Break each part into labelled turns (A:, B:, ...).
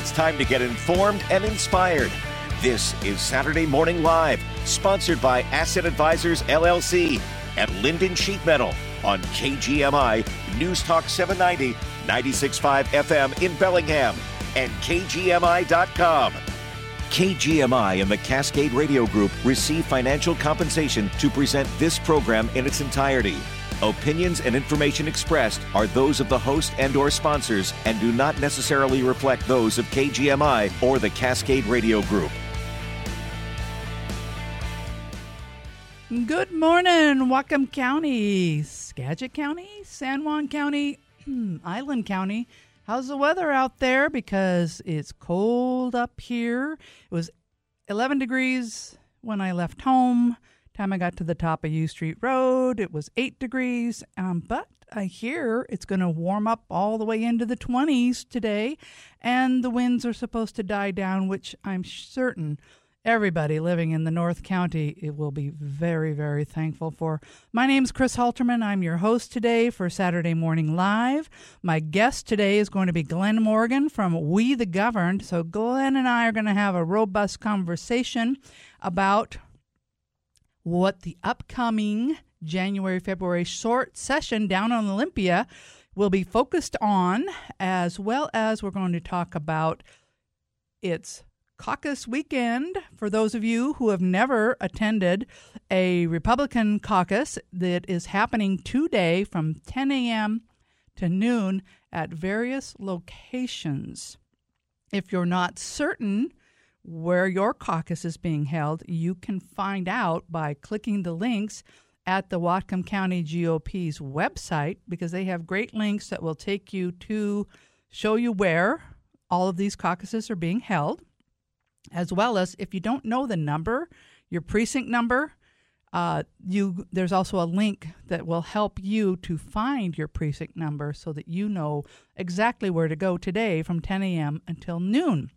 A: It's time to get informed and inspired. This is Saturday Morning Live, sponsored by Asset Advisors LLC at Lynden Sheet Metal on KGMI News Talk 790, 96.5 FM in Bellingham and KGMI.com. KGMI and the Cascade Radio Group receive financial compensation to present this program in its entirety. Opinions and information expressed are those of the host and or sponsors and do not necessarily reflect those of KGMI or the Cascade Radio Group.
B: Good morning, Whatcom County, Skagit County, San Juan County, Island County. How's the weather out there? Because it's cold up here. It was 11 degrees when I left home. Time I got to the top of Yew Street Road, it was 8 degrees. Um, but I hear it's going to warm up all the way into the 20s today, and the winds are supposed to die down, which I'm certain everybody living in the North County it will be very, very thankful for. My name's Kris Halterman. I'm your host today for Saturday Morning Live. My guest today is going to be Glenn Morgan from We the Governed. So, Glenn and I are going to have a robust conversation about what the upcoming January February short session down on Olympia will be focused on, as well as we're going to talk about its caucus weekend for those of you who have never attended a Republican caucus that is happening today from 10 a.m. to noon at various locations. If you're not certain where your caucus is being held, you can find out by clicking the links at the Whatcom County GOP's website because they have great links that will take you to show you where all of these caucuses are being held as well as if you don't know the number, your precinct number, uh, you there's also a link that will help you to find your precinct number so that you know exactly where to go today from 10 a.m. until noon.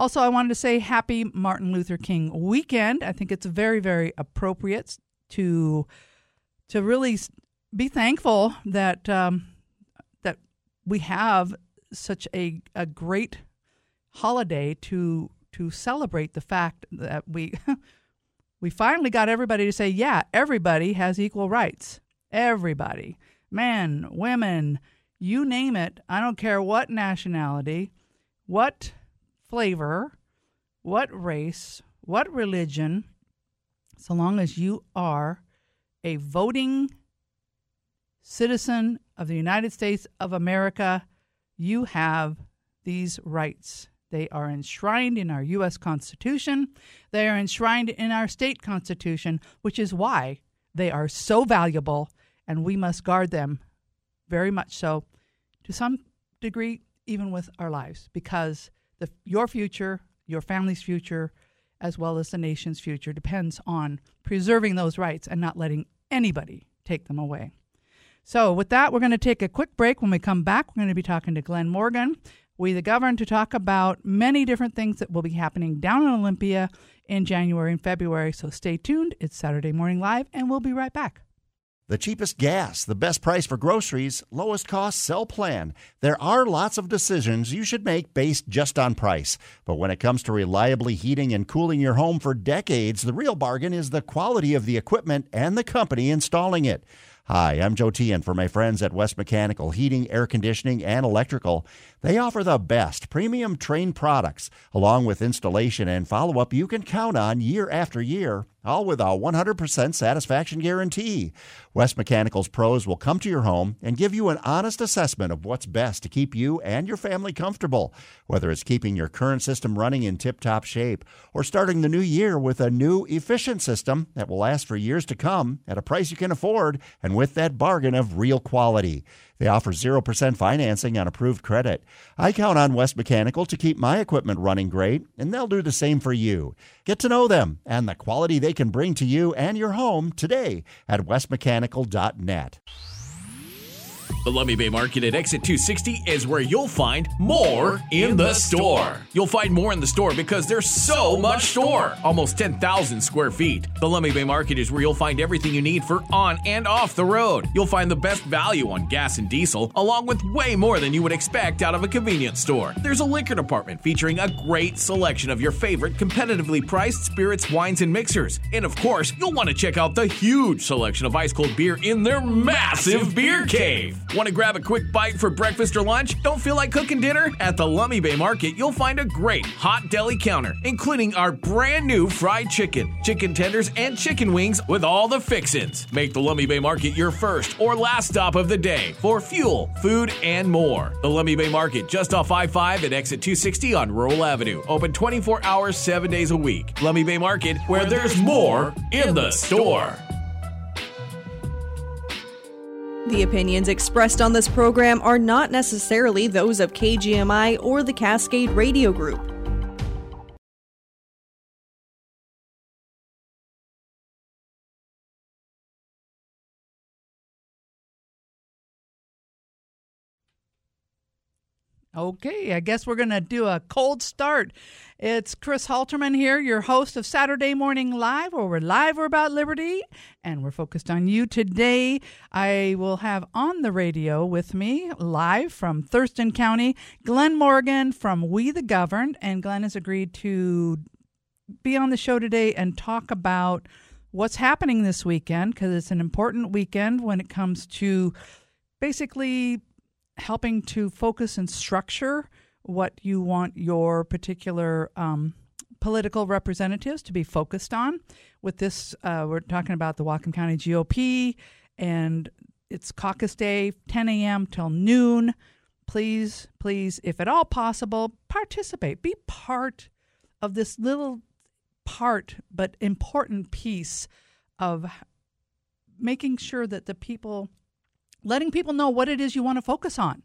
B: Also, I wanted to say happy Martin Luther King weekend. I think it's very, very appropriate to to really be thankful that um, that we have such a, a great holiday to to celebrate the fact that we we finally got everybody to say, yeah, everybody has equal rights. Everybody. Men, women, you name it. I don't care what nationality, what flavor, what race, what religion, so long as you are a voting citizen of the United States of America, you have these rights. They are enshrined in our U.S. Constitution. They are enshrined in our state constitution, which is why they are so valuable and we must guard them very much so, to some degree, even with our lives, because the, your future, your family's future, as well as the nation's future depends on preserving those rights and not letting anybody take them away. So, with that, we're going to take a quick break. When we come back, we're going to be talking to Glenn Morgan we the Governed to talk about many different things that will be happening down in Olympia in January and February. So stay tuned. It's Saturday Morning Live, and we'll be right back.
C: The cheapest gas, the best price for groceries, lowest cost cell plan. There are lots of decisions you should make based just on price. But when it comes to reliably heating and cooling your home for decades, the real bargain is the quality of the equipment and the company installing it. Hi, I'm Joe T, and for my friends at West Mechanical Heating, Air Conditioning, and Electrical. They offer the best premium trained products, along with installation and follow up you can count on year after year all with a 100% satisfaction guarantee. West Mechanical's pros will come to your home and give you an honest assessment of what's best to keep you and your family comfortable, whether it's keeping your current system running in tip top shape or starting the new year with a new, efficient system that will last for years to come at a price you can afford and with that bargain of real quality. They offer 0% financing on approved credit. I count on West Mechanical to keep my equipment running great, and they'll do the same for you. Get to know them and the quality they can bring to you and your home today at westmechanical.net.
D: The Lummi Bay Market at Exit 260 is where you'll find more in the store. You'll find more in the store because there's so much store. Almost 10,000 square feet. The Lummi Bay Market is where you'll find everything you need for on and off the road. You'll find the best value on gas and diesel, along with way more than you would expect out of a convenience store. There's a liquor department featuring a great selection of your favorite competitively priced spirits, wines, and mixers. And of course, you'll want to check out the huge selection of ice cold beer in their massive beer cave. Want to grab a quick bite for breakfast or lunch? Don't feel like cooking dinner? At the Lummi Bay Market, you'll find a great hot deli counter, including our brand new fried chicken, chicken tenders, and chicken wings with all the fixins. Make the Lummi Bay Market your first or last stop of the day for fuel, food, and more. The Lummi Bay Market, just off I 5 at exit 260 on Rural Avenue. Open 24 hours, 7 days a week. Lummi Bay Market, where there's more in the store.
E: The opinions expressed on this program are not necessarily those of KGMI or the Cascade Radio Group.
B: Okay, I guess we're going to do a cold start. It's Kris Halterman here, your host of Saturday Morning Live, where we're live we're about liberty, and we're focused on you today. I will have on the radio with me, live from Thurston County, Glenn Morgan from We the Governed, and Glenn has agreed to be on the show today and talk about what's happening this weekend because it's an important weekend when it comes to basically helping to focus and structure what you want your particular um, political representatives to be focused on. With this, uh, we're talking about the Whatcom County GOP, and it's caucus day, 10 a.m. till noon. Please, please, if at all possible, participate. Be part of this little part but important piece of making sure that the people letting people know what it is you want to focus on.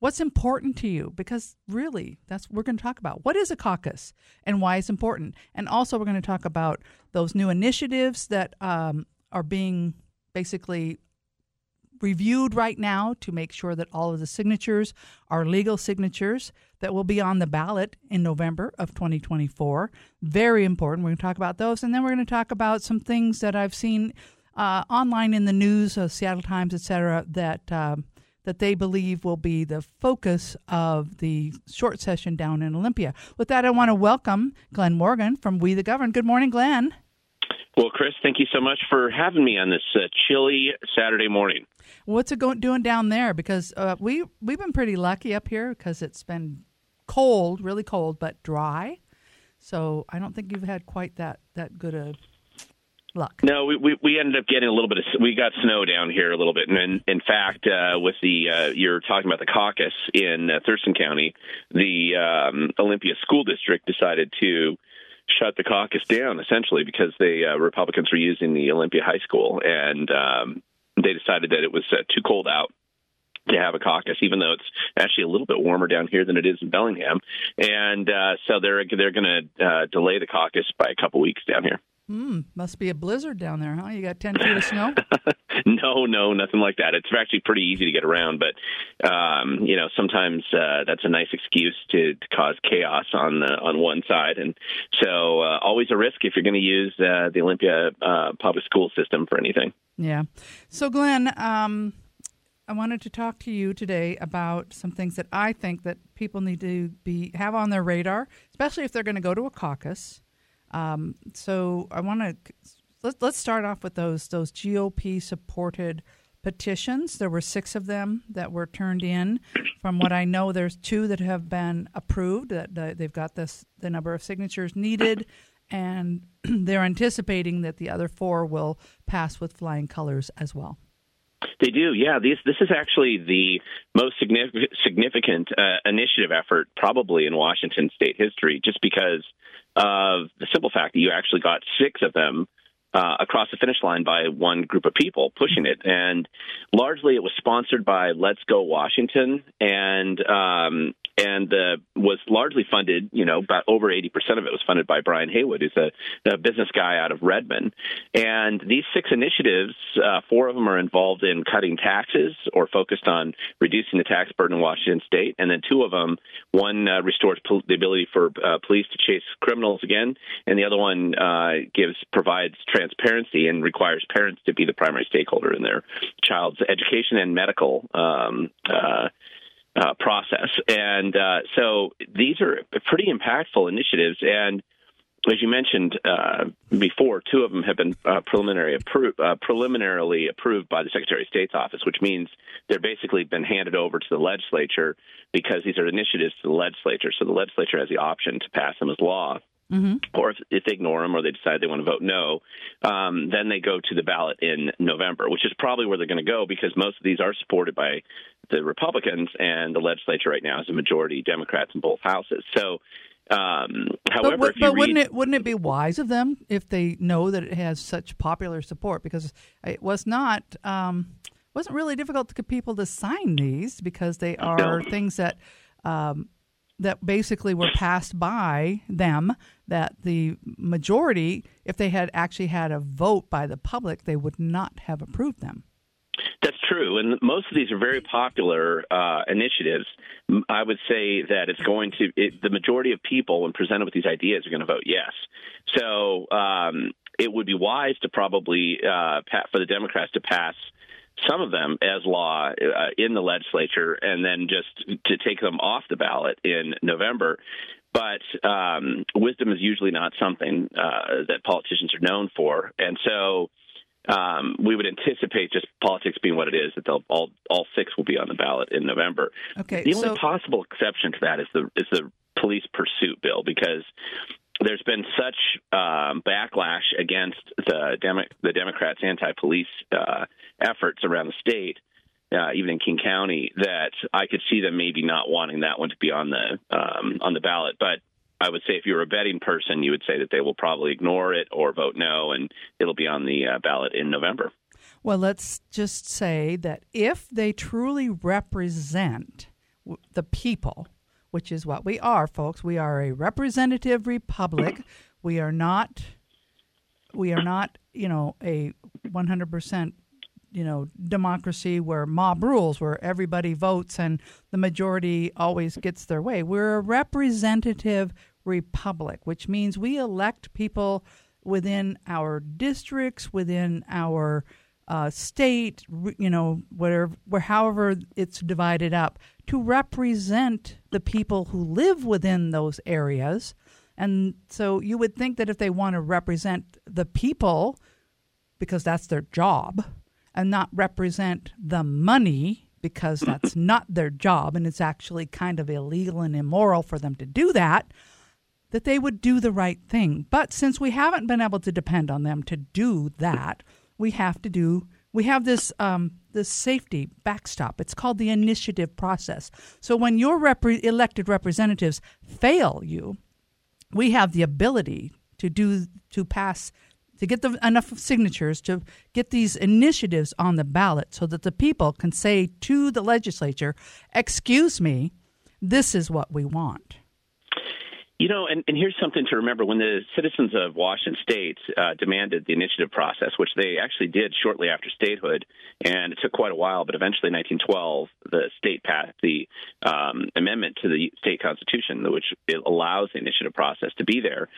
B: What's important to you? Because really, that's what we're going to talk about. What is a caucus and why it's important? And also, we're going to talk about those new initiatives that um, are being basically reviewed right now to make sure that all of the signatures are legal signatures that will be on the ballot in November of 2024. Very important. We're going to talk about those. And then we're going to talk about some things that I've seen uh, online in the news, uh, Seattle Times, etc., that uh, that they believe will be the focus of the short session down in Olympia. With that, I want to welcome Glenn Morgan from We the Governed. Good morning, Glenn.
F: Well, Kris, thank you so much for having me on this uh, chilly Saturday morning.
B: What's it going doing down there? Because uh, we we've been pretty lucky up here because it's been cold, really cold, but dry. So I don't think you've had quite that that good a luck.
F: No, we, we, we ended up getting a little bit of we got snow down here a little bit, and in, in fact, uh, with the uh, you're talking about the caucus in uh, Thurston County, the um, Olympia School District decided to shut the caucus down essentially because the uh, Republicans were using the Olympia High School, and um, they decided that it was uh, too cold out to have a caucus, even though it's actually a little bit warmer down here than it is in Bellingham, and uh, so they're they're going to uh, delay the caucus by a couple weeks down here.
B: Hmm, must be a blizzard down there, huh? You got 10 feet of snow?
F: no, no, nothing like that. It's actually pretty easy to get around, but um, you know, sometimes uh, that's a nice excuse to, to cause chaos on the, on one side, and so uh, always a risk if you're going to use uh, the Olympia uh, public school system for anything.
B: Yeah. So, Glenn, um, I wanted to talk to you today about some things that I think that people need to be have on their radar, especially if they're going to go to a caucus. Um, so I want to let, let's start off with those those GOP supported petitions. There were six of them that were turned in. From what I know, there's two that have been approved. That they've got this the number of signatures needed, and they're anticipating that the other four will pass with flying colors as well.
F: They do, yeah. These, this is actually the most significant, significant uh, initiative effort probably in Washington state history, just because of the simple fact that you actually got six of them uh, across the finish line by one group of people pushing it. And largely it was sponsored by Let's Go Washington. And um, and uh, was largely funded. You know, about over eighty percent of it was funded by Brian Heywood, who's a, a business guy out of Redmond. And these six initiatives, uh, four of them are involved in cutting taxes or focused on reducing the tax burden in Washington State, and then two of them, one uh, restores pol- the ability for uh, police to chase criminals again, and the other one uh, gives provides transparency and requires parents to be the primary stakeholder in their child's education and medical. Um, uh, process. And uh, so these are pretty impactful initiatives. And as you mentioned uh, before, two of them have been uh, preliminary appro- uh, preliminarily approved by the Secretary of State's office, which means they're basically been handed over to the legislature because these are initiatives to the legislature. So the legislature has the option to pass them as law. Mm-hmm. Or if, if, they ignore them or they decide they want to vote no, um, then they go to the ballot in November, which is probably where they're going to go because most of these are supported by the Republicans, and the legislature right now is a majority Democrats in both houses. So um, however,
B: but, but wouldn't it wouldn't it be wise of them if they know that it has such popular support? Because it was not um, wasn't really difficult to get people to sign these because they are no. things that um, that basically were passed by them. That the majority, if they had actually had a vote by the public, they would not have approved them.
F: That's true, and most of these are very popular uh, initiatives. I would say that it's going to it, the majority of people, when presented with these ideas, are going to vote yes. So um, it would be wise to probably uh, for the Democrats to pass some of them as law uh, in the legislature, and then just to take them off the ballot in November. But um, wisdom is usually not something uh, that politicians are known for, and so um, we would anticipate just politics being what it is that they'll all all six will be on the ballot in November.
B: Okay.
F: The
B: only
F: so, possible exception to that is the is the police pursuit bill because there's been such um, backlash against the Demo- the Democrats' anti-police uh, efforts around the state. Uh, even in King County, that I could see them maybe not wanting that one to be on the um, on the ballot. But I would say if you're a betting person, you would say that they will probably ignore it or vote no, and it'll be on the uh, ballot in November.
B: Well, let's just say that if they truly represent the people, which is what we are, folks, we are a representative republic. we are not. We are not, you know, a 100% you know democracy where mob rules where everybody votes and the majority always gets their way. We're a representative republic which means we elect people within our districts within our uh, state you know whatever where however it's divided up to represent the people who live within those areas. And so you would think that if they want to represent the people because that's their job and not represent the money because that's not their job and it's actually kind of illegal and immoral for them to do that, that they would do the right thing. But since we haven't been able to depend on them to do that, we have to do we have this um, this safety backstop. It's called the initiative process. So when your rep- elected representatives fail you, we have the ability to do to pass to get the, enough signatures to get these initiatives on the ballot so that the people can say to the legislature, excuse me, this is what we want.
F: You know, and, and here's something to remember. When the citizens of Washington State uh, demanded the initiative process, which they actually did shortly after statehood, and it took quite a while, but eventually in 1912, the state passed the um, amendment to the state constitution, which allows the initiative process to be there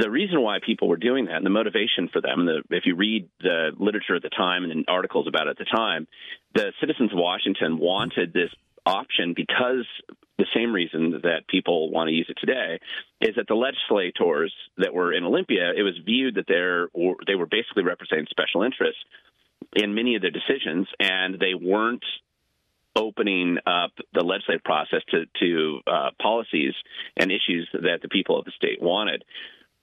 F: the reason why people were doing that and the motivation for them, the, if you read the literature at the time and articles about it at the time, the citizens of Washington wanted this option because the same reason that people want to use it today is that the legislators that were in Olympia, it was viewed that they're they were basically representing special interests in many of their decisions, and they weren't opening up the legislative process to, to uh, policies and issues that the people of the state wanted.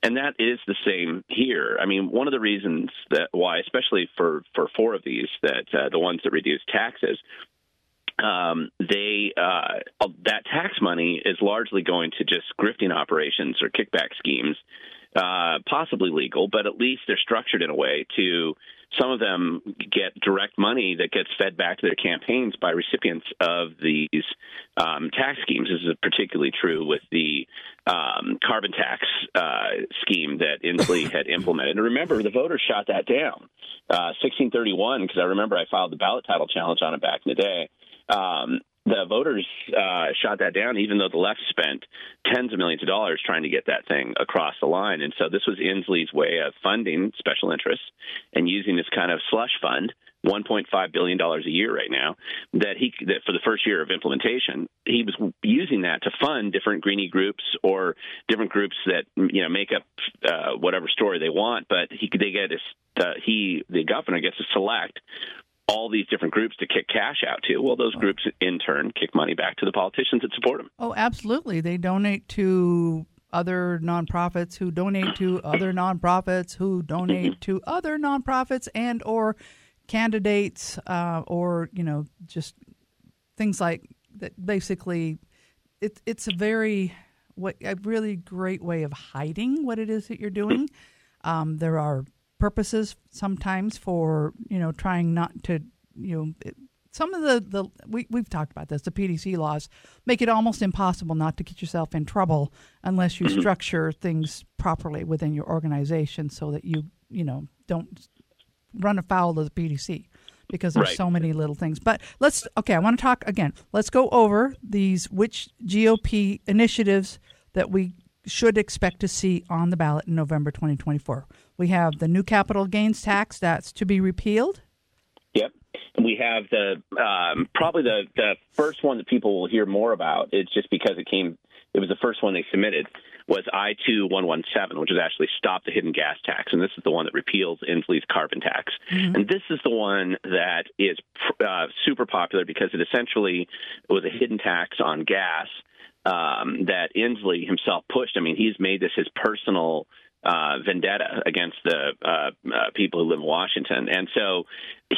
F: And that is the same here. I mean, one of the reasons that why, especially for, for four of these, that uh, the ones that reduce taxes, um, they uh, that tax money is largely going to just grifting operations or kickback schemes uh, possibly legal, but at least they're structured in a way to some of them get direct money that gets fed back to their campaigns by recipients of these um, tax schemes. This is particularly true with the um, carbon tax uh, scheme that Inslee had implemented. And remember, the voters shot that down. Uh, 1631, because I remember I filed the ballot title challenge on it back in the day. Um, the voters uh, shot that down, even though the left spent tens of millions of dollars trying to get that thing across the line. And so this was Inslee's way of funding special interests and using this kind of slush fund. 1.5 billion dollars a year right now that he that for the first year of implementation he was using that to fund different greenie groups or different groups that you know make up uh, whatever story they want but he they get uh, he the governor gets to select all these different groups to kick cash out to. Well, those groups in turn kick money back to the politicians that support them.
B: Oh, absolutely. They donate to other nonprofits who donate to other nonprofits who donate to other nonprofits and or candidates uh, or you know just things like that basically it, it's a very what a really great way of hiding what it is that you're doing um, there are purposes sometimes for you know trying not to you know it, some of the, the we, we've talked about this the pdc laws make it almost impossible not to get yourself in trouble unless you mm-hmm. structure things properly within your organization so that you you know don't run afoul of the pdc because there's
F: Right.
B: so many little things. But let's okay i want to talk again. Let's go over these which gop initiatives that we should expect to see on the ballot in november 2024 we have the new capital gains tax that's to be repealed
F: Yep. And we have the um, probably the, the first one that people will hear more about. It's just because it came. It was the first one they submitted. Was I two one one seven, which is actually stop the hidden gas tax, and this is the one that repeals Inslee's carbon tax. And this is the one that is uh, super popular because it essentially was a hidden tax on gas um, that Inslee himself pushed. I mean, he's made this his personal uh, vendetta against the uh, uh, people who live in Washington, and so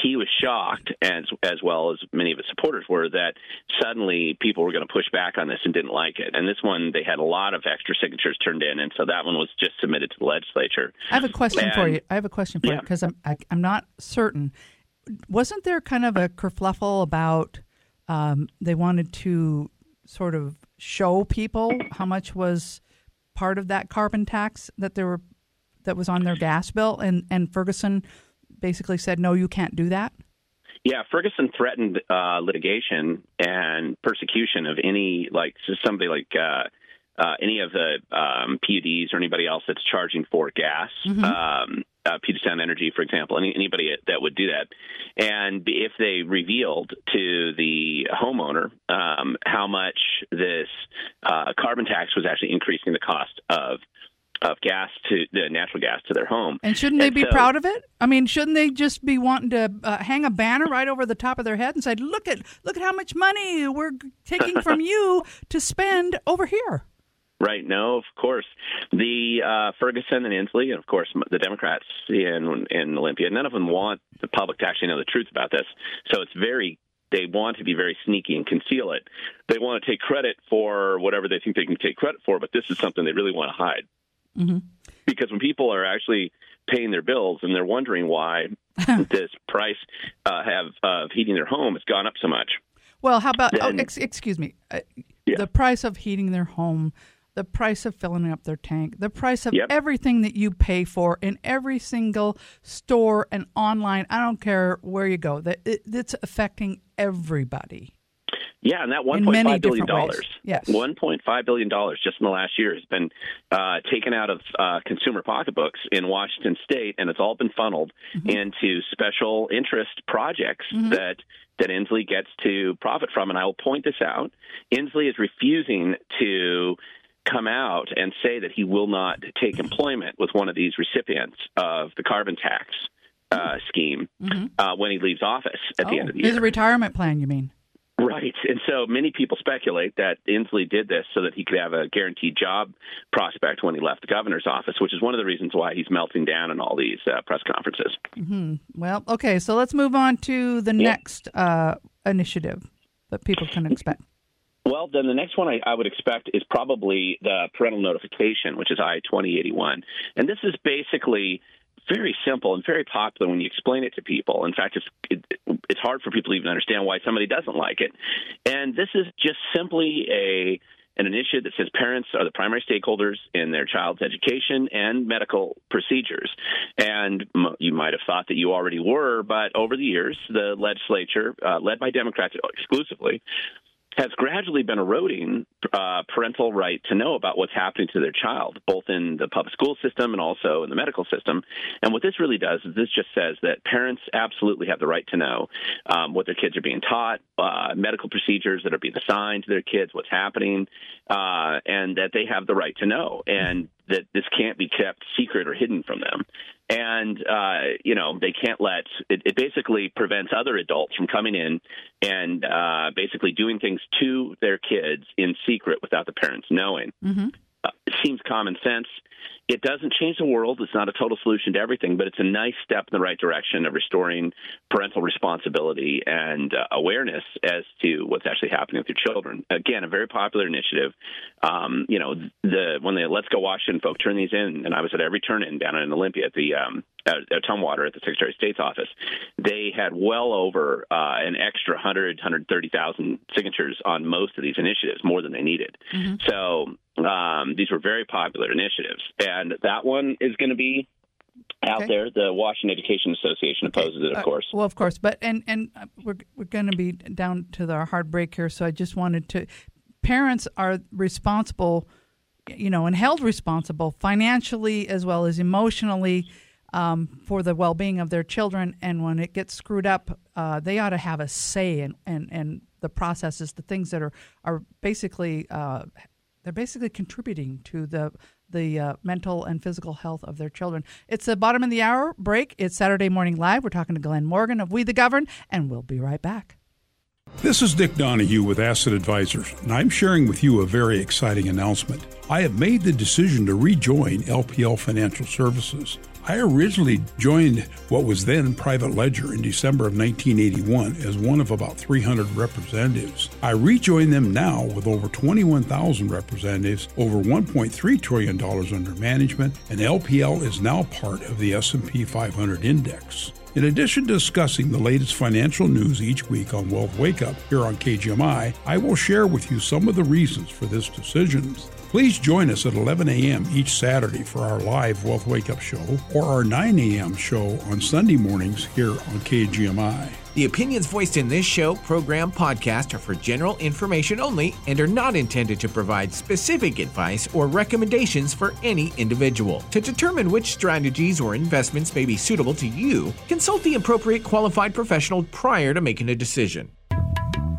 F: he was shocked, as as well as many of his supporters were, that suddenly people were going to push back on this and didn't like it. And this one, they had a lot of extra signatures turned in, and so that one was just submitted to the legislature.
B: I have a question for you. I have a question for you because I'm I, I'm not certain. Wasn't there kind of a kerfluffle about um, they wanted to sort of show people how much was part of that carbon tax that there were that was on their gas bill, and and Ferguson basically said no, you can't do that.
F: Yeah, Ferguson threatened uh, litigation and persecution of any like somebody like uh, uh, any of the um, PUDs or anybody else that's charging for gas. Um, uh, Puget Sound Energy, for example, any, anybody that would do that, and if they revealed to the homeowner um, how much this uh, carbon tax was actually increasing the cost of of gas to the natural gas to their home,
B: And shouldn't they
F: And
B: be
F: so-
B: proud of it? I mean, shouldn't they just be wanting to uh, hang a banner right over the top of their head and say, "Look at look at how much money we're taking from you to spend over here."
F: Right. No, of course. The uh, Ferguson and Inslee, and of course the Democrats in in Olympia, none of them want the public to actually know the truth about this. So it's very they want to be very sneaky and conceal it. They want to take credit for whatever they think they can take credit for, but this is something they really want to hide. Because when people are actually paying their bills and they're wondering why this price uh, have of heating their home has gone up so much,
B: Well, how about? Oh, ex- excuse me. Uh,
F: Yeah.
B: The price of heating their home, the price of filling up their tank, the price of
F: Yep.
B: everything that you pay for in every single store and online. I don't care where you go. That it, it's affecting everybody.
F: Yeah, and that one point five billion dollars,
B: Yes.
F: one point five billion dollars just in the last year has been uh, taken out of uh, consumer pocketbooks in Washington State, and it's all been funneled
B: Mm-hmm.
F: into special interest projects that that Inslee gets to profit from. And I will point this out: Inslee is refusing to come out and say that he will not take employment with one of these recipients of the carbon tax uh, scheme uh, when he leaves office at the
B: oh,
F: end of the year.
B: a retirement plan. You mean?
F: Right. And so many people speculate that Inslee did this so that he could have a guaranteed job prospect when he left the governor's office, which is one of the reasons why he's melting down in all these uh, press conferences.
B: Well, okay. So let's move on to the next uh, initiative that people can expect.
F: Well, then the next one I, I, would expect is probably the parental notification, which is I 2081. And this is basically very simple and very popular when you explain it to people. In fact, it's it, it's hard for people to even understand why somebody doesn't like it. And this is just simply a an initiative that says parents are the primary stakeholders in their child's education and medical procedures. And you might have thought that you already were, but over the years, the legislature, uh, led by Democrats exclusively, has gradually been eroding uh, parental right to know about what's happening to their child, both in the public school system and also in the medical system. And what this really does is this just says that parents absolutely have the right to know um, what their kids are being taught, uh, medical procedures that are being assigned to their kids, what's happening, uh, and that they have the right to know, and that this can't be kept secret or hidden from them and uh, you know they can't let it, it, basically prevents other adults from coming in and uh, basically doing things to their kids in secret without the parents knowing. Mm-hmm. Uh, it seems common sense. It doesn't change the world. It's not a total solution to everything, but it's a nice step in the right direction of restoring parental responsibility and uh, awareness as to what's actually happening with your children. Again, a very popular initiative. Um, you know, the when the Let's Go Washington folk turn these in, and I was at every turn in down in Olympia at the um, at, at Tumwater at the Secretary of State's office, they had well over uh, an extra 100, 130,000 signatures on most of these initiatives, more than they needed. Mm-hmm. So um, these were very popular initiatives, and that one is going to be out okay. there. The Washington Education Association opposes okay. it, of uh, course.
B: Well, of course, but and and we're we're going to be down to our hard break here. So I just wanted to. Parents are responsible, you know, and held responsible financially as well as emotionally um, for the well being of their children. And when it gets screwed up, uh, they ought to have a say in, in, in, the processes, the things that are are basically uh, they're basically contributing to the the uh, mental and physical health of their children. It's the bottom of the hour break. It's Saturday Morning Live. We're talking to Glenn Morgan of We the Governed, and we'll be right back.
G: This is Dick Donahue with Asset Advisors, and I'm sharing with you a very exciting announcement. I have made the decision to rejoin LPL Financial Services. I originally joined what was then Private Ledger in December of 1981 as one of about 300 representatives. I rejoin them now with over 21,000 representatives, over 1.3 trillion dollars under management, and LPL is now part of the S&P 500 index. In addition to discussing the latest financial news each week on Wealth Wake Up here on KGMI, I will share with you some of the reasons for this decision. Please join us at 11 a.m. each Saturday for our live Wealth Wake Up show or our 9 a.m. show on Sunday mornings here on KGMI.
D: The opinions voiced in this show, program, podcast are for general information only and are not intended to provide specific advice or recommendations for any individual. To determine which strategies or investments may be suitable to you, consult the appropriate qualified professional prior to making a decision.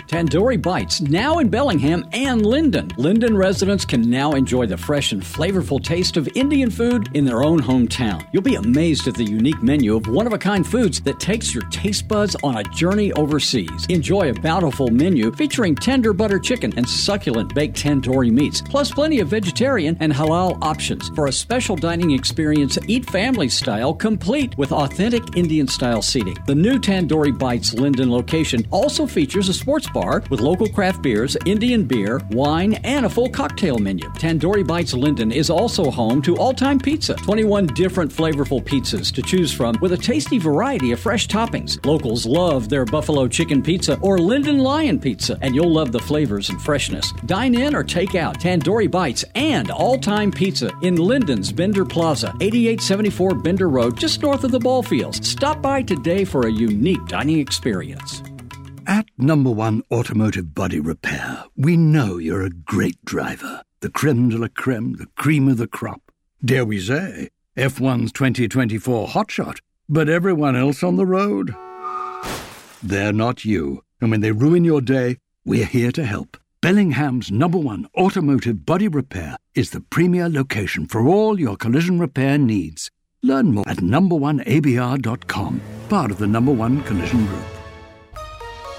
H: Tandoori Bites, now in Bellingham and Lynden. Lynden residents can now enjoy the fresh and flavorful taste of Indian food in their own hometown. You'll be amazed at the unique menu of one of a kind foods that takes your taste buds on a journey overseas. Enjoy a bountiful menu featuring tender butter chicken and succulent baked tandoori meats, plus plenty of vegetarian and halal options. For a special dining experience, eat family style, complete with authentic Indian style seating. The new Tandoori Bites Lynden location also features a sports bar with local craft beers, Indian beer, wine, and a full cocktail menu. Tandoori Bites Lynden is also home to All Time Pizza, 21 different flavorful pizzas to choose from with a tasty variety of fresh toppings. Locals love their buffalo chicken pizza or Lynden Lion pizza, and you'll love the flavors and freshness. Dine in or take out Tandoori Bites and All Time Pizza in Lynden's Bender Plaza, 8874 Bender Road, just north of the ball fields. Stop by today for a unique dining experience.
I: At Number One Automotive Body Repair, we know you're a great driver. The creme de la creme, the cream of the crop. Dare we say, F1's 2024 hotshot, but everyone else on the road? They're not you. And when they ruin your day, we're here to help. Bellingham's number one automotive body repair is the premier location for all your collision repair needs. Learn more at numberoneabr.com, part of the number one collision group.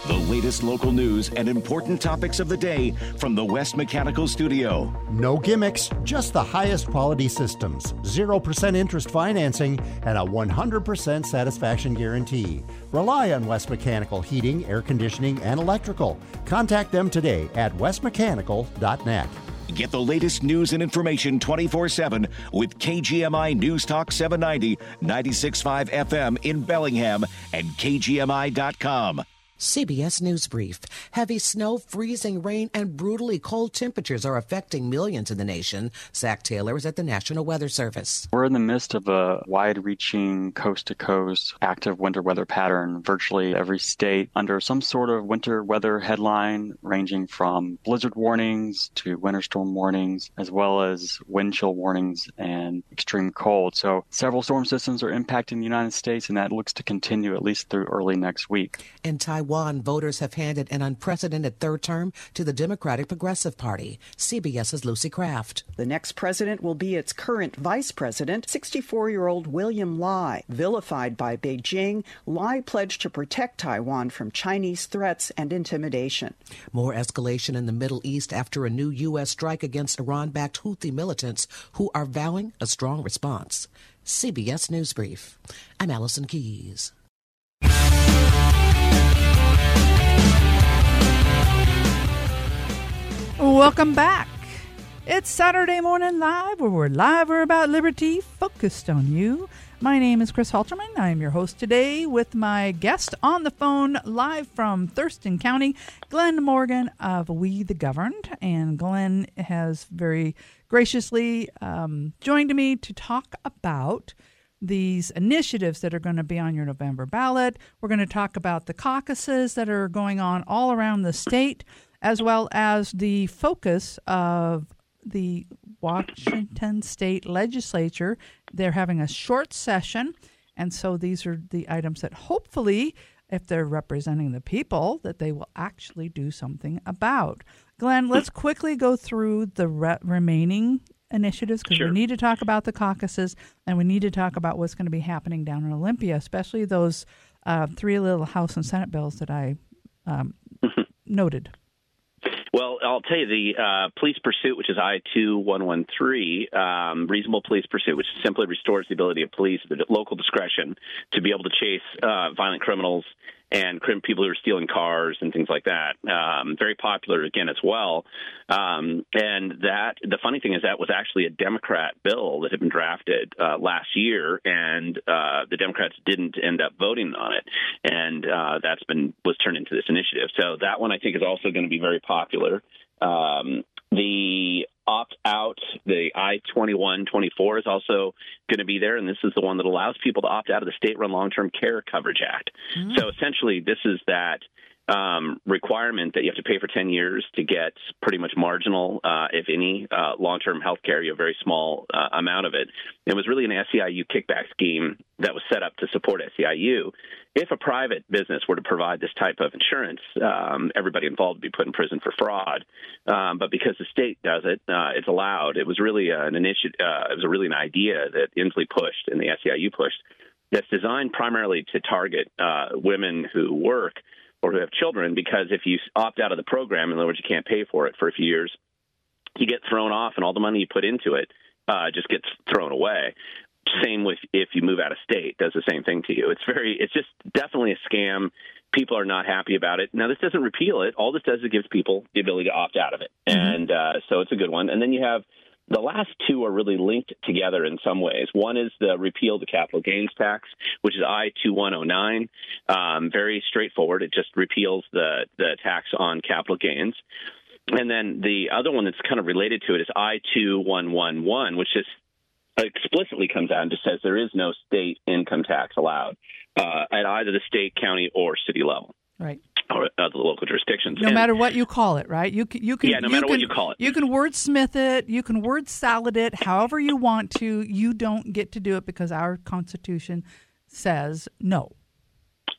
A: The latest local news and important topics of the day from the West Mechanical Studio.
C: No gimmicks, just the highest quality systems, 0% interest financing, and a 100% satisfaction guarantee. Rely on West Mechanical Heating, Air Conditioning, and Electrical. Contact them today at westmechanical.net.
A: Get the latest news and information 24 7 with KGMI News Talk 790, 96.5 FM in Bellingham, and KGMI.com.
J: CBS News Brief. Heavy snow, freezing rain, and brutally cold temperatures are affecting millions in the nation. Zach Taylor is at the National Weather Service.
K: We're in the midst of a wide reaching coast to coast active winter weather pattern. Virtually every state under some sort of winter weather headline, ranging from blizzard warnings to winter storm warnings, as well as wind chill warnings and extreme cold. So several storm systems are impacting the United States, and that looks to continue at least through early next week.
J: In Taiwan, Taiwan, voters have handed an unprecedented third term to the Democratic Progressive Party. CBS's Lucy Craft.
L: The next president will be its current vice president, 64 year old William Lai. Vilified by Beijing, Lai pledged to protect Taiwan from Chinese threats and intimidation.
J: More escalation in the Middle East after a new U.S. strike against Iran backed Houthi militants who are vowing a strong response. CBS News Brief. I'm Allison Keyes.
B: Welcome back. It's Saturday Morning Live, where we're live or about liberty, focused on you. My name is Kris Halterman. I am your host today with my guest on the phone, live from Thurston County, Glenn Morgan of We the Governed. And Glenn has very graciously um, joined me to talk about these initiatives that are going to be on your November ballot. We're going to talk about the caucuses that are going on all around the state as well as the focus of the Washington State Legislature. They're having a short session, and so these are the items that hopefully, if they're representing the people, that they will actually do something about. Glenn, let's quickly go through the re- remaining initiatives because
F: sure.
B: we need to talk about the caucuses and we need to talk about what's going to be happening down in Olympia, especially those uh, three little House and Senate bills that I um, noted.
F: Well, I'll tell you the uh, police pursuit, which is I two one one three, um, reasonable police pursuit, which simply restores the ability of police, the local discretion, to be able to chase uh, violent criminals and people who are stealing cars and things like that. Um, very popular again as well. Um, and that the funny thing is that was actually a Democrat bill that had been drafted uh, last year, and uh, the Democrats didn't end up voting on it, and uh, that's been was turned into this initiative. So that one I think is also going to be very popular. Um, the opt out, the I 21 24 is also going to be there, and this is the one that allows people to opt out of the State Run Long Term Care Coverage Act. Mm-hmm. So essentially, this is that um, requirement that you have to pay for 10 years to get pretty much marginal, uh, if any, uh, long term health care, you have a very small uh, amount of it. It was really an SEIU kickback scheme that was set up to support SEIU. If a private business were to provide this type of insurance, um, everybody involved would be put in prison for fraud. Um, but because the state does it, uh, it's allowed. It was really an initiative. Uh, it was really an idea that Inslee pushed and the SEIU pushed. That's designed primarily to target uh, women who work or who have children because if you opt out of the program, in other words, you can't pay for it for a few years, you get thrown off, and all the money you put into it uh, just gets thrown away. Same with if you move out of state, does the same thing to you. It's very, it's just definitely a scam. People are not happy about it. Now, this doesn't repeal it. All this does is gives people the ability to opt out of it, mm-hmm. and uh, so it's a good one. And then you have the last two are really linked together in some ways. One is the repeal of the capital gains tax, which is I 2109. Um, very straightforward. It just repeals the, the tax on capital gains. And then the other one that's kind of related to it is I 2111, which just explicitly comes out and just says there is no state income tax allowed uh, at either the state, county, or city level.
B: Right
F: or uh, the local jurisdictions.
B: No and, matter what you call it, right? You can, you can,
F: yeah, no matter
B: can,
F: what you call it,
B: you can wordsmith it, you can word salad it, however you want to. You don't get to do it because our Constitution says no.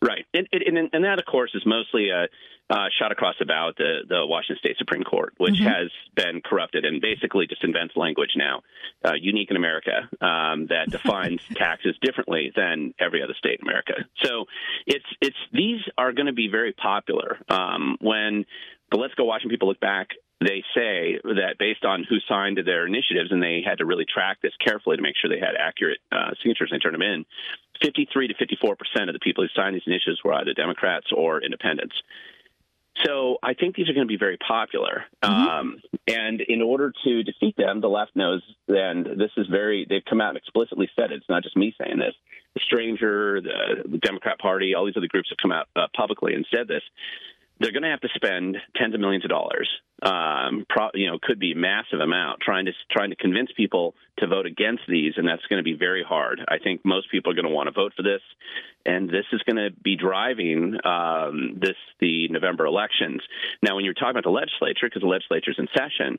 F: Right, and, and, and that, of course, is mostly a uh, shot across the bow at the, the Washington State Supreme Court, which mm-hmm. has been corrupted and basically just invents language now, uh, unique in America, um, that defines taxes differently than every other state in America. So it's it's these are going to be very popular um, when the Let's Go Washington people look back they say that based on who signed their initiatives, and they had to really track this carefully to make sure they had accurate uh, signatures and they turned them in, 53 to 54 percent of the people who signed these initiatives were either Democrats or independents. So I think these are going to be very popular. Mm-hmm. Um, and in order to defeat them, the left knows, and this is very, they've come out and explicitly said it. It's not just me saying this. The Stranger, the, the Democrat Party, all these other groups have come out uh, publicly and said this they're going to have to spend tens of millions of dollars. Um, pro, you know, could be a massive amount trying to trying to convince people to vote against these, and that's going to be very hard. I think most people are going to want to vote for this, and this is going to be driving um, this the November elections. Now, when you're talking about the legislature, because the legislature is in session,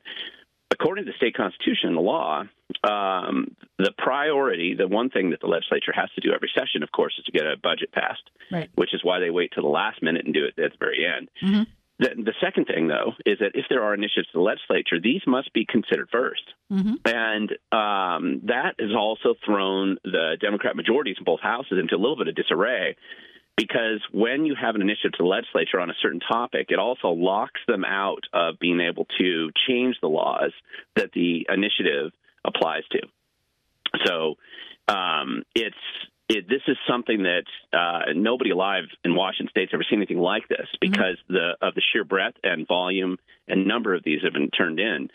F: according to the state constitution and the law, um, the priority, the one thing that the legislature has to do every session, of course, is to get a budget passed,
B: right.
F: which is why they wait till the last minute and do it at the very end. Mm-hmm. The, the, second thing, though, is that if there are initiatives to the legislature, these must be considered 1st mm-hmm. And um, that has also thrown the Democrat majorities in both houses into a little bit of disarray because when you have an initiative to the legislature on a certain topic, it also locks them out of being able to change the laws that the initiative applies to. So um, it's it, this is something that uh, nobody alive in Washington State's ever seen anything like this mm-hmm. because mm-hmm. the of the sheer breadth and volume and number of these have been turned in.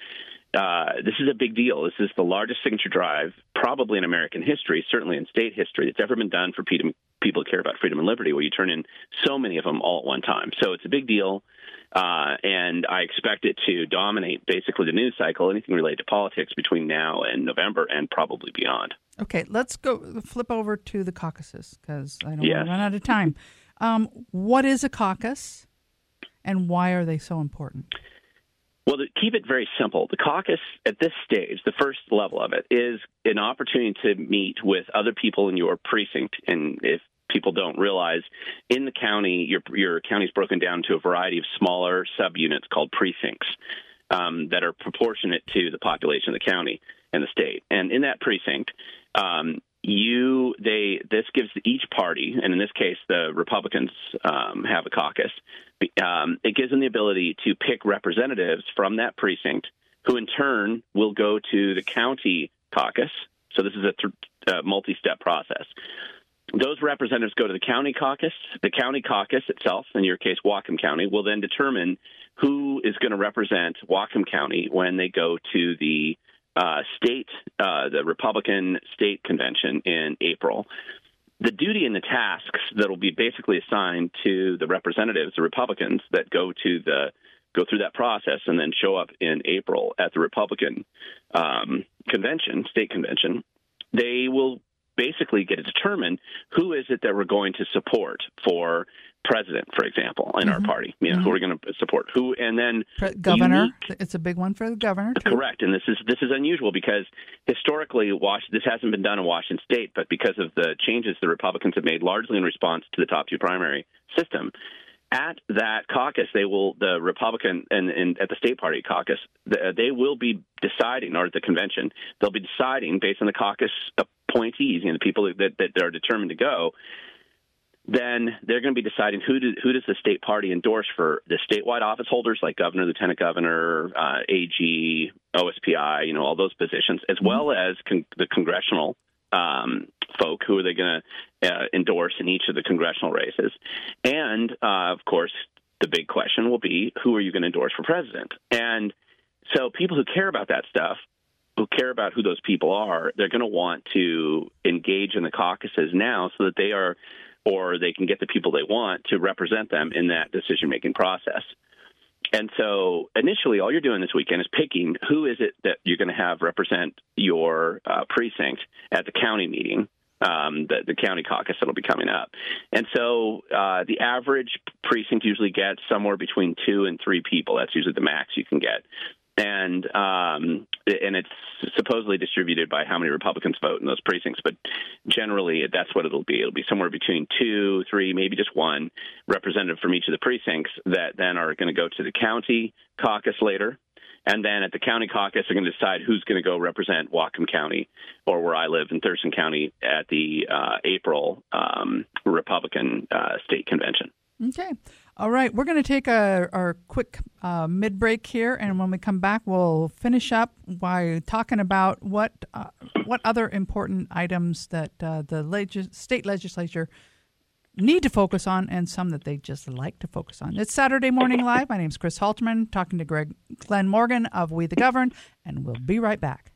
F: Uh, this is a big deal. This is the largest signature drive, probably in American history, certainly in state history, that's ever been done for people care about freedom and liberty, where you turn in so many of them all at one time. So it's a big deal, uh, and I expect it to dominate basically the news cycle, anything related to politics between now and November, and probably beyond.
B: Okay, let's go flip over to the caucuses because I don't yes. want to run out of time. Um, what is a caucus, and why are they so important?
F: Well, to keep it very simple, the caucus at this stage, the first level of it, is an opportunity to meet with other people in your precinct. And if people don't realize, in the county, your your county is broken down to a variety of smaller subunits called precincts um, that are proportionate to the population of the county and the state. And in that precinct, um, you they this gives each party, and in this case, the Republicans um, have a caucus um, it gives them the ability to pick representatives from that precinct who in turn will go to the county caucus. So this is a th- uh, multi step process. Those representatives go to the county caucus. The county caucus itself, in your case, Whatcom County, will then determine who is going to represent Whatcom County when they go to the uh, state, uh, the Republican state convention in April the duty and the tasks that will be basically assigned to the representatives, the Republicans that go to the go through that process and then show up in April at the Republican um, convention, state convention, they will basically get to determine who is it that we're going to support for president, for example, in mm-hmm. our party. You know, mm-hmm. who we're going to support, who, and then
B: governor. Unique, it's a big one for the governor. Too.
F: Correct, and this is this is unusual because historically, Wash this hasn't been done in Washington State, but because of the changes the Republicans have made, largely in response to the top two primary system. At that caucus, they will the Republican and, and at the state party caucus, they will be deciding, or at the convention, they'll be deciding based on the caucus appointees, you know, the people that, that are determined to go, then they're going to be deciding who do, who does the state party endorse for the statewide office holders like governor, lieutenant governor, uh, AG, OSPI, you know, all those positions, as mm-hmm. well as con- the congressional um, folk who are they going to uh, endorse in each of the congressional races, and uh, of course the big question will be who are you going to endorse for president, and so people who care about that stuff who care about who those people are, they're going to want to engage in the caucuses now so that they are or they can get the people they want to represent them in that decision making process. And so initially, all you're doing this weekend is picking who is it that you're going to have represent your uh, precinct at the county meeting, um, the, the, county caucus that'll be coming up. And so uh, the average precinct usually gets somewhere between two and three people. That's usually the max you can get. And um, and it's supposedly distributed by how many Republicans vote in those precincts. But generally, that's what it'll be. It'll be somewhere between two, three, maybe just one representative from each of the precincts that then are going to go to the county caucus later. And then at the county caucus, they're going to decide who's going to go represent Whatcom County or where I live in Thurston County at the uh, April um, Republican uh, state convention.
B: Okay. All right. We're going to take a our quick uh, mid break here, and when we come back, we'll finish up by talking about what uh, what other important items that uh, the legis- state legislature need to focus on, and some that they just like to focus on. It's Saturday Morning Live. My name is Kris Halterman, talking to Greg Glenn Morgan of We the Governed, and we'll be right back.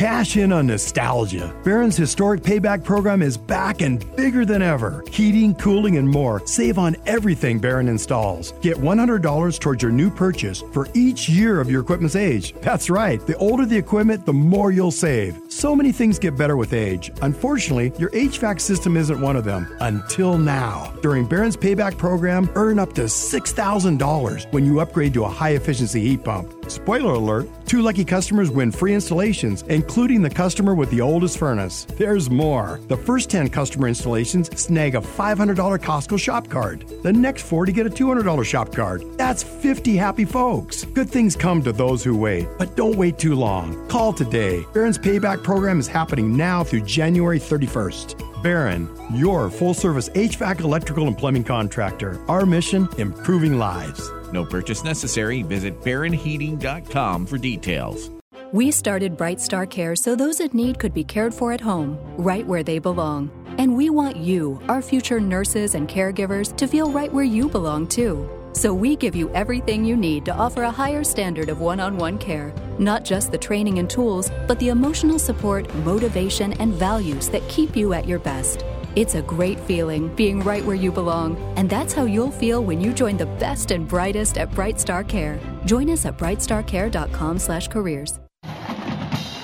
M: Cash in on nostalgia. Barron's historic payback program is back and bigger than ever. Heating, cooling, and more. Save on everything Barron installs. Get $100 towards your new purchase for each year of your equipment's age. That's right. The older the equipment, the more you'll save. So many things get better with age. Unfortunately, your HVAC system isn't one of them. Until now. During Barron's payback program, earn up to $6,000 when you upgrade to a high efficiency heat pump. Spoiler alert, two lucky customers win free installations, including the customer with the oldest furnace. There's more. The first 10 customer installations snag a $500 Costco shop card. The next 40 get a $200 shop card. That's 50 happy folks. Good things come to those who wait, but don't wait too long. Call today. Barron's payback program is happening now through January 31st. Barron, your full service HVAC electrical and plumbing contractor. Our mission improving lives.
D: No purchase necessary. Visit barronheating.com for details.
N: We started Bright Star Care so those in need could be cared for at home, right where they belong. And we want you, our future nurses and caregivers, to feel right where you belong too. So we give you everything you need to offer a higher standard of one on one care. Not just the training and tools, but the emotional support, motivation, and values that keep you at your best. It's a great feeling being right where you belong, and that's how you'll feel when you join the best and brightest at Bright Star Care. Join us at brightstarcare.com/careers.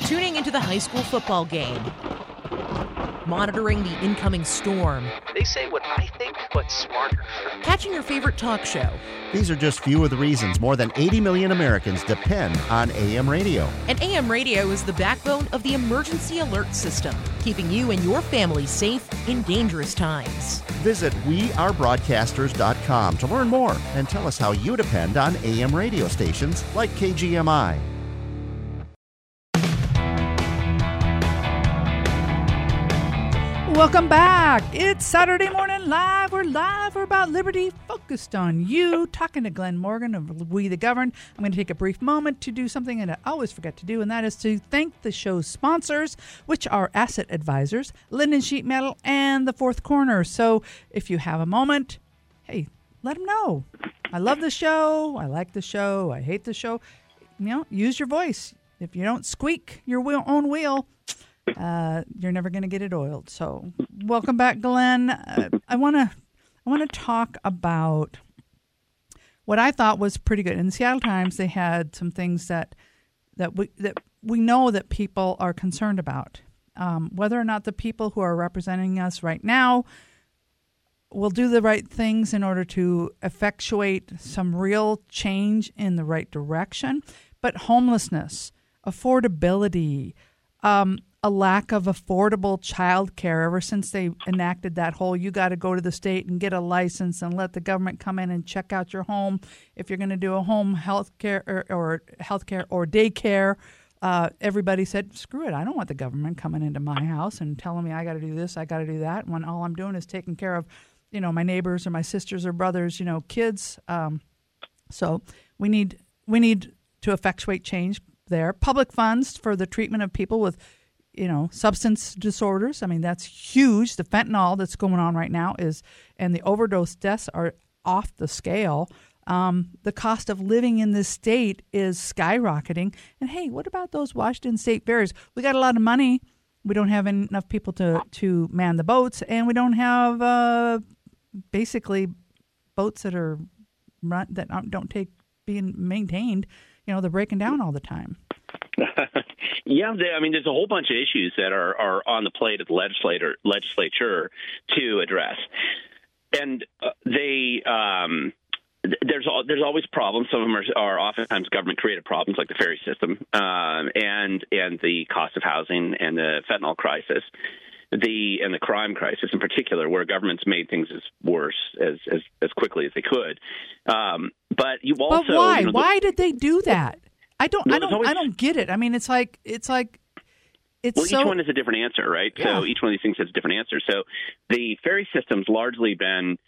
O: Tuning into the high school football game. Monitoring the incoming storm.
P: They say what I think, but smarter.
O: Catching your favorite talk show.
C: These are just few of the reasons more than 80 million Americans depend on AM radio.
O: And AM radio is the backbone of the emergency alert system, keeping you and your family safe in dangerous times.
C: Visit wearebroadcasters.com to learn more and tell us how you depend on AM radio stations like KGMI.
B: Welcome back. It's Saturday Morning Live. We're live. We're about liberty, focused on you. Talking to Glenn Morgan of We the Governed. I'm going to take a brief moment to do something that I always forget to do, and that is to thank the show's sponsors, which are Asset Advisors, Lynden Sheet Metal, and The Fourth Corner. So if you have a moment, hey, let them know. I love the show. I like the show. I hate the show. You know, use your voice. If you don't squeak your own wheel, uh, you're never going to get it oiled. So, welcome back, Glenn. Uh, I want to I want to talk about what I thought was pretty good. In the Seattle Times, they had some things that that we that we know that people are concerned about. Um, whether or not the people who are representing us right now will do the right things in order to effectuate some real change in the right direction. But homelessness, affordability, um, a lack of affordable child care ever since they enacted that whole you got to go to the state and get a license and let the government come in and check out your home. If you're going to do a home health care or, or health care or daycare uh, everybody said screw it i don't want the government coming into my house and telling me i got to do this i got to do that when all i'm doing is taking care of you know my neighbors or my sisters or brothers you know kids um, so we need we need to effectuate change there. Public funds for the treatment of people with you know substance disorders. I mean that's huge. The fentanyl that's going on right now is and the overdose deaths are off the scale. Um, the cost of living in this state is skyrocketing. And hey what about those washington state ferries we got a lot of money. We don't have enough people to to man the boats. And we don't have uh, basically boats that are run that don't take being maintained you know they're breaking down all the time
F: yeah, they, I mean, there's a whole bunch of issues that are, are on the plate of the legislator legislature to address, and uh, they um, there's there's always problems. Some of them are, are oftentimes government created problems, like the ferry system, um, and and the cost of housing and the fentanyl crisis, the and the crime crisis in particular, where governments made things as worse as as, as quickly as they could. Um, but you also
B: but why?
F: You know, the,
B: why did they do that? I don't.
F: Well,
B: I don't.
F: always-
B: I don't get it. I mean, it's like it's like it's
F: well,
B: so.
F: each one is a different answer, right?
B: Yeah.
F: So each one of these things has a different answer. So the ferry system's largely been,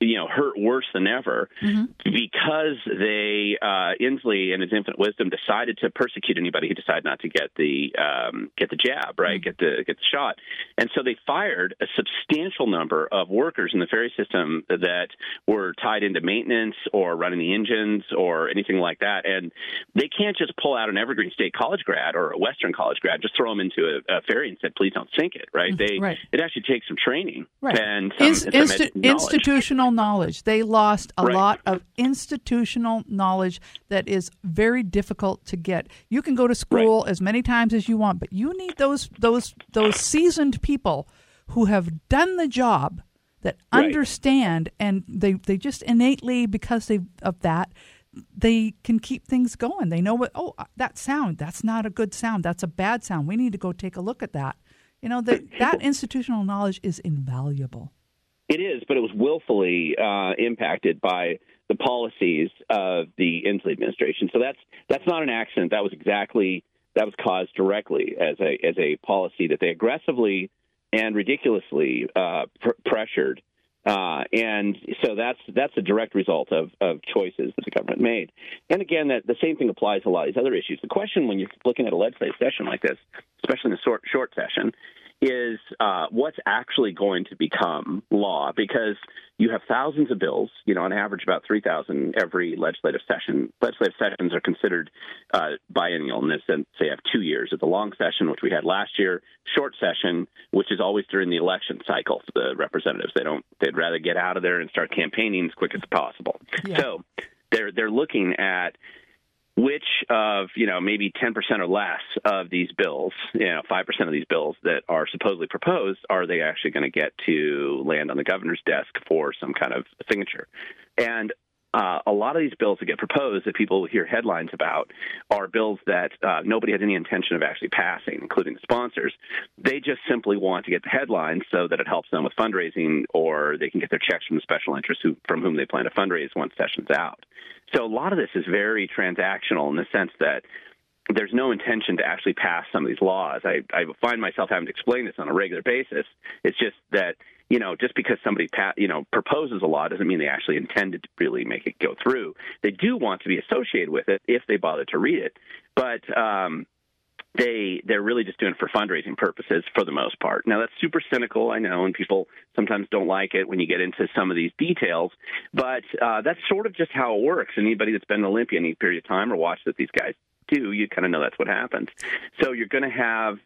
F: you know, hurt worse than ever
B: Mhm.
F: because they uh, Inslee, in his infinite wisdom, decided to persecute anybody who decided not to get the um, get the jab, right? Get the get the shot, and so they fired a substantial number of workers in the ferry system that were tied into maintenance or running the engines or anything like that, and they can't just pull out an Evergreen State College grad or a Western College grad, just throw them into a, a ferry and said, "Please don't sink it." Right? They
B: Right.
F: it actually takes some training
B: Right.
F: and some,
B: Ins-
F: and some
B: insti-
F: edu- knowledge.
B: Institutional knowledge. They lost a
F: Right.
B: lot of institutional knowledge that is very difficult to get. You can go to school as many times as you want, but you need those those those seasoned people who have done the job that
F: Right.
B: understand and they they just innately because they of that they can keep things going. They know what oh uh, that sound that's not a good sound. That's a bad sound. We need to go take a look at that. You know that that institutional knowledge is invaluable.
F: It is, but it was willfully uh, impacted by the policies of the Inslee administration. So that's that's not an accident. That was exactly that was caused directly as a as a policy that they aggressively and ridiculously uh, pr- pressured. Uh, and so that's that's a direct result of, of choices that the government made. And again, that the same thing applies to a lot of these other issues. The question when you're looking at a legislative session like this, especially in a short short session, is uh, what's actually going to become law because you have thousands of bills, you know, on average about 3,000 every legislative session. Legislative sessions are considered uh, biennial in this sense. They have two years. It's a long session, which we had last year, short session, which is always during the election cycle for the representatives. They don't, they'd rather get out of there and start campaigning as quick as possible. So they're, they're looking at which of you know maybe 10% or less of these bills you know 5% of these bills that are supposedly proposed are they actually going to get to land on the governor's desk for some kind of signature and uh, a lot of these bills that get proposed that people hear headlines about are bills that uh, nobody has any intention of actually passing, including the sponsors. They just simply want to get the headlines so that it helps them with fundraising, or they can get their checks from the special interests who, from whom they plan to fundraise once session's out. So a lot of this is very transactional in the sense that there's no intention to actually pass some of these laws. I, I find myself having to explain this on a regular basis. It's just that you know, just because somebody you know proposes a law doesn't mean they actually intended to really make it go through. They do want to be associated with it if they bother to read it, but um, they they're really just doing it for fundraising purposes for the most part. Now that's super cynical, I know, and people sometimes don't like it when you get into some of these details, but uh, that's sort of just how it works. Anybody that's been an Olympian any period of time or watched what these guys do, you kind of know that's what happens. So you're going to have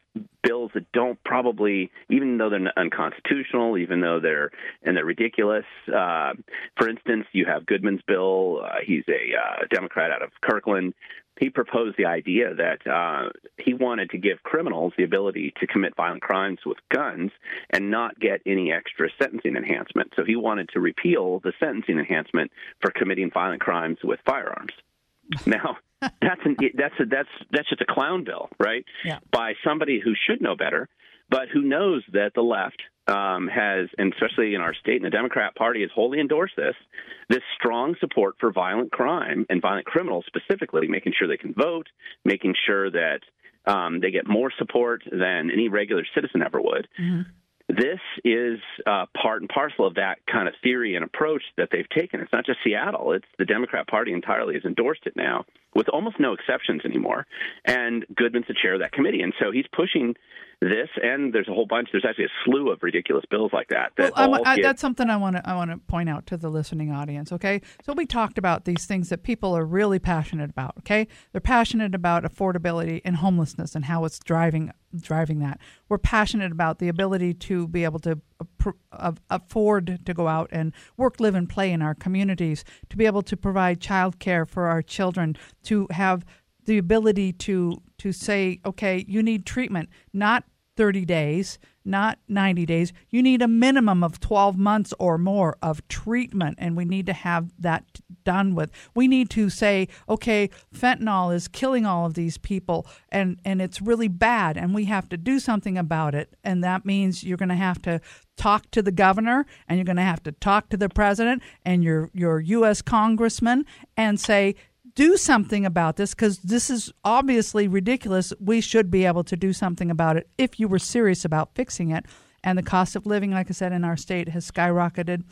F: bills that don't probably, even though they're unconstitutional, even though they're and they're ridiculous. Uh, for instance, you have Goodman's bill. Uh, he's a uh, Democrat out of Kirkland. He proposed the idea that uh, he wanted to give criminals the ability to commit violent crimes with guns and not get any extra sentencing enhancement. So he wanted to repeal the sentencing enhancement for committing violent crimes with firearms. Now, that's an, that's a, that's that's just a clown bill, right?
B: Yeah.
F: By somebody who should know better, but who knows that the left um, has, and especially in our state, and the Democrat Party has wholly endorsed this, this strong support for violent crime and violent criminals specifically, making sure they can vote, making sure that um, they get more support than any regular citizen ever would. This is uh, part and parcel of that kind of theory and approach that they've taken. It's not just Seattle; it's the Democrat Party entirely has endorsed it now, with almost no exceptions anymore. And Goodman's the chair of that committee, and so he's pushing this. And there's a whole bunch. There's actually a slew of ridiculous bills like that. That
B: Well, I, I, that's something I want to I want to point out to the listening audience. Okay, so we talked about these things that people are really passionate about. Okay, they're passionate about affordability and homelessness and how it's driving driving that. We're passionate about the ability to be able to afford to go out and work, live, and play in our communities. To be able to provide child care for our children. To have the ability to to say, okay, you need treatment, not 30 days, not 90 days. You need a minimum of 12 months or more of treatment, and we need to have that done with. We need to say, okay, fentanyl is killing all of these people, and, and it's really bad, and we have to do something about it. And that means you're going to have to talk to the governor, and you're going to have to talk to the president and your, your U.S. congressman and say, do something about this because this is obviously ridiculous. We should be able to do something about it if you were serious about fixing it. And the cost of living, like I said, in our state has skyrocketed.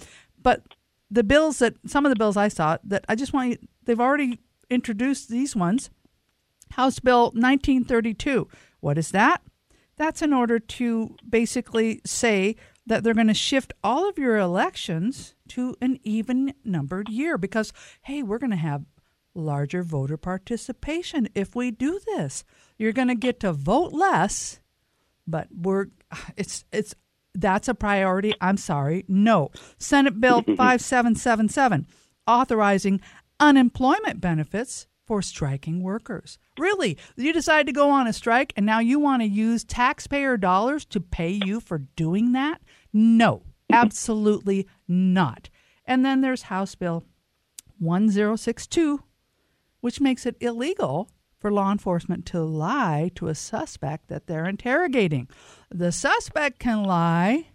B: But the bills that some of the bills I saw that I just want you, they've already introduced these ones. House Bill 1932. What is that? That's in order to basically say that they're going to shift all of your elections to an even numbered year because, hey, we're going to have larger voter participation if we do this. You're going to get to vote less, but we're it's it's that's a priority. I'm sorry. No. Senate Bill 5777 authorizing unemployment benefits for striking workers. Really? You decide to go on a strike and now you want to use taxpayer dollars to pay you for doing that? No. Absolutely not. And then there's House Bill 1062 which makes it illegal for law enforcement to lie to a suspect that they're interrogating. The suspect can lie,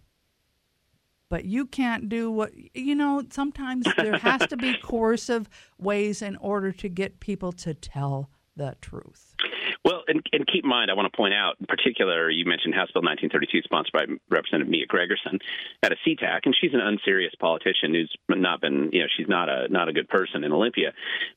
B: but you can't do what, you know, sometimes there has to be coercive ways in order to get people to tell the truth.
F: Well, and, and keep in mind, I want to point out, in particular, you mentioned House Bill 1932, sponsored by Representative Mia Gregerson at a SeaTac, and she's an unserious politician who's not been, you know, she's not a not a good person in Olympia.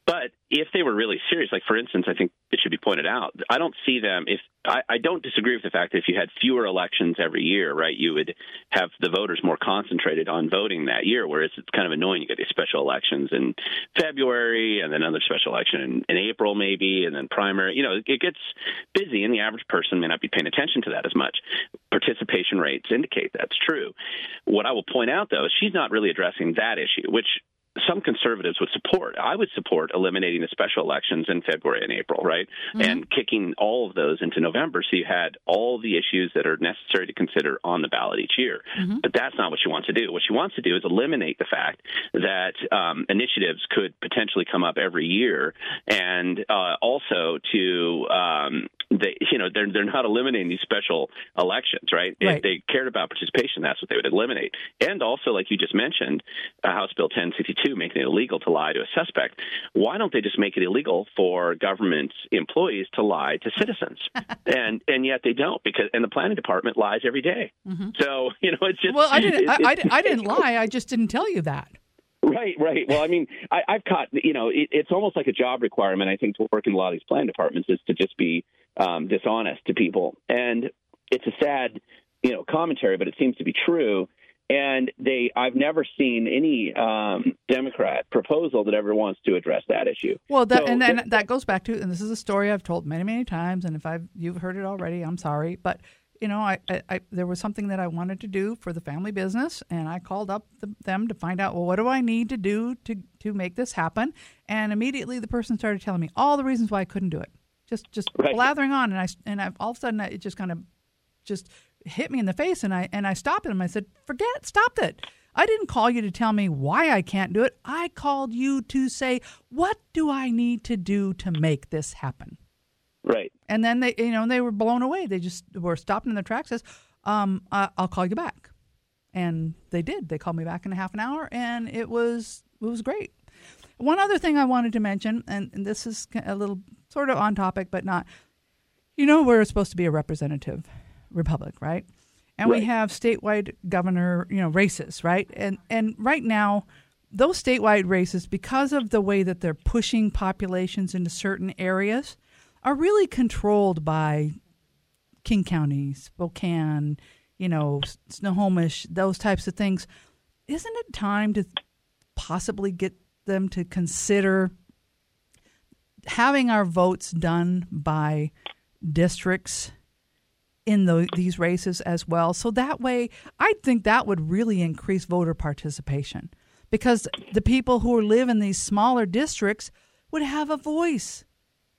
F: But if they were really serious, like for instance, I think it should be pointed out, I don't see them if I, I don't disagree with the fact that if you had fewer elections every year, right, you would have the voters more concentrated on voting that year. Whereas it's kind of annoying. You get these special elections in February and then another special election in, in April, maybe, and then primary. You know, it gets busy, and the average person may not be paying attention to that as much. Participation rates indicate that's true. What I will point out, though, is she's not really addressing that issue, which some conservatives would support. I would support eliminating the special elections in February and April, right? Mm-hmm. And kicking all of those into November so you had all the issues that are necessary to consider on the ballot each year. Mm-hmm. But that's not what she wants to do. What she wants to do is eliminate the fact that um, initiatives could potentially come up every year and uh, also to um, they you know they're they're not eliminating these special elections, right? right? If they cared about participation, that's what they would eliminate. And also, like you just mentioned, uh, House Bill 1062 making it illegal to lie to a suspect. Why don't they just make it illegal for government employees to lie to citizens? and and yet they don't because and the planning department lies every day. Mm-hmm. So you know it's just
B: well, I didn't I, I, I didn't lie. I just didn't tell you that.
F: Right, right. Well, I mean, I, I've caught, you know, it, it's almost like a job requirement, I think, to work in a lot of these plan departments is to just be um, dishonest to people. And it's a sad, you know, commentary, but it seems to be true. And they, I've never seen any um, Democrat proposal that ever wants to address that issue.
B: Well, that, so, and then that goes back to, and this is a story I've told many, many times. And if I've you've heard it already, I'm sorry, but you know, I, I, I, there was something that I wanted to do for the family business, and I called up the, them to find out, well, what do I need to do to to make this happen? And immediately, the person started telling me all the reasons why I couldn't do it just just right. blathering on, and I and I, all of a sudden it just kind of just hit me in the face, and I and I stopped him. I said, "Forget, stop it." I didn't call you to tell me why I can't do it. I called you to say, "What do I need to do to make this happen?"
F: Right.
B: And then they, you know, they were blown away. They just were stopped in their tracks. Says, um, "I'll call you back," and they did. They called me back in a half an hour, and it was it was great. One other thing I wanted to mention, and, and this is a little sort of on topic, but not. You know, we're supposed to be a representative republic, right? And right. we have statewide governor, you know, races, right? And and right now, those statewide races, because of the way that they're pushing populations into certain areas, are really controlled by King County, Spokane, you know, Snohomish, those types of things. Isn't it time to possibly get them to consider having our votes done by districts in the, these races as well. So that way, I think that would really increase voter participation because the people who live in these smaller districts would have a voice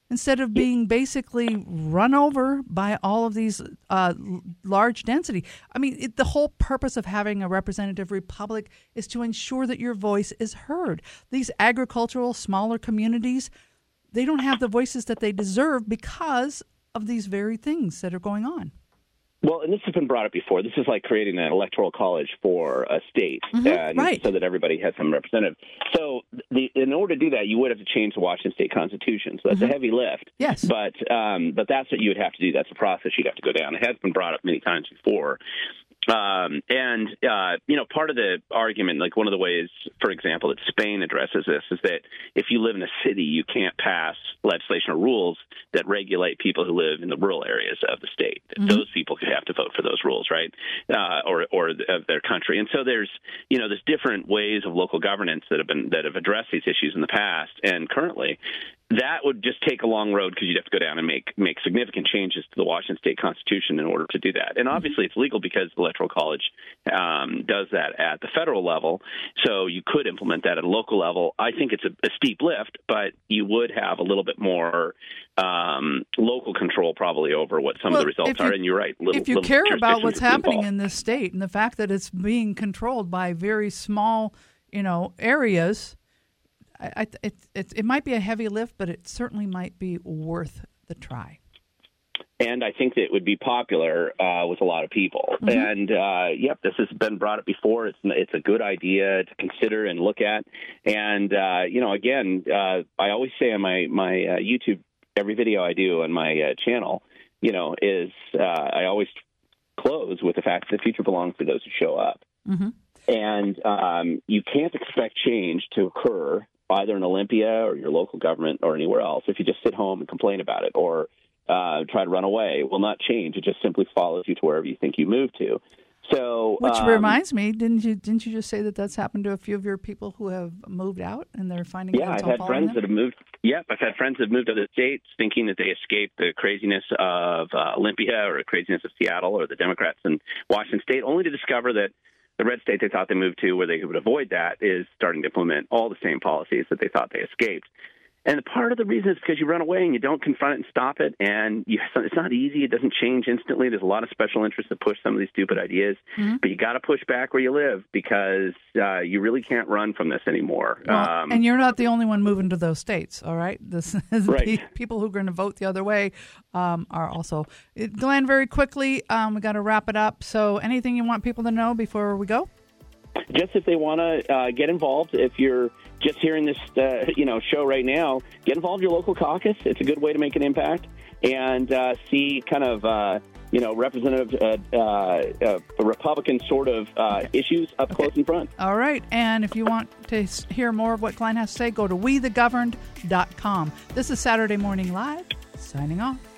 B: instead of being basically run over by all of these uh, large density. I mean, it, the whole purpose of having a representative republic is to ensure that your voice is heard. These agricultural, smaller communities, they don't have the voices that they deserve because of these very things that are going on.
F: Well, and this has been brought up before. This is like creating an electoral college for a state,
B: mm-hmm,
F: and
B: right.
F: so that everybody has some representative. So, the, in order to do that, you would have to change the Washington State Constitution. So that's
B: Mm-hmm.
F: a heavy lift.
B: Yes,
F: but um, but that's what you would have to do. That's a process you'd have to go down. It has been brought up many times before. Um, and uh, you know, part of the argument, like one of the ways, for example, that Spain addresses this is that if you live in a city, you can't pass legislation or rules that regulate people who live in the rural areas of the state.
B: Mm-hmm.
F: Those people could have to vote for those rules, right? Uh, or or of their country. And so there's you know there's different ways of local governance that have been that have addressed these issues in the past and currently that would just take a long road because you'd have to go down and make make significant changes to the Washington State Constitution in order to do that. And obviously, it's legal because the Electoral College um, does that at the federal level. So you could implement that at a local level. I think it's a, a steep lift, but you would have a little bit more um, local control probably over what some
B: Well,
F: of the results
B: you-
F: are. And you're right. Little,
B: if you care about what's happening
F: involved.
B: in this state and the fact that it's being controlled by very small, you know, areas, I, I, it, it, it might be a heavy lift, but it certainly might be worth the try.
F: and I think that it would be popular uh, with a lot of people.
B: Mhm.
F: And uh, yep, this has been brought up before. It's it's a good idea to consider and look at. And uh, you know, again, uh, I always say on my my uh, YouTube, every video I do on my uh, channel, you know, is uh, I always close with the fact that the future belongs to those who show up.
B: Mm-hmm.
F: And um, you can't expect change to occur either in Olympia or your local government or anywhere else if you just sit home and complain about it or uh, try to run away. It will not change. It just simply follows you to wherever you think you move to. So,
B: Which
F: um,
B: reminds me, didn't you didn't you just say that that's happened to a few of your people who have moved out and they're finding
F: yeah, I've had friends
B: them?
F: that have moved. Yep, I've had friends that have moved to the states thinking that they escaped the craziness of uh, Olympia or the craziness of Seattle or the Democrats in Washington State, only to discover that the red state they thought they moved to, where they would avoid that, is starting to implement all the same policies that they thought they escaped. And part of the reason is because you run away and you don't confront it and stop it, and you, it's not easy. It doesn't change instantly. There's a lot of special interests that push some of these stupid ideas,
B: Mhm.
F: but you got to push back where you live because uh, you really can't run from this anymore.
B: Well,
F: um,
B: and you're not the only one moving to those states, all right? This is
F: Right.
B: pe- people who are going to vote the other way um, are also. It- Glenn, very quickly, um, we got to wrap it up. So, anything you want people to know before we go?
F: just if they want to uh, get involved, if you're just hearing this, uh, you know, show right now, get involved in your local caucus. It's a good way to make an impact and uh, see kind of, uh, you know, representative uh, uh, uh, Republican sort of uh, issues up close in front.
B: All right. And if you want to hear more of what Klein has to say, go to wethegoverned.com. This is Saturday Morning Live, signing off.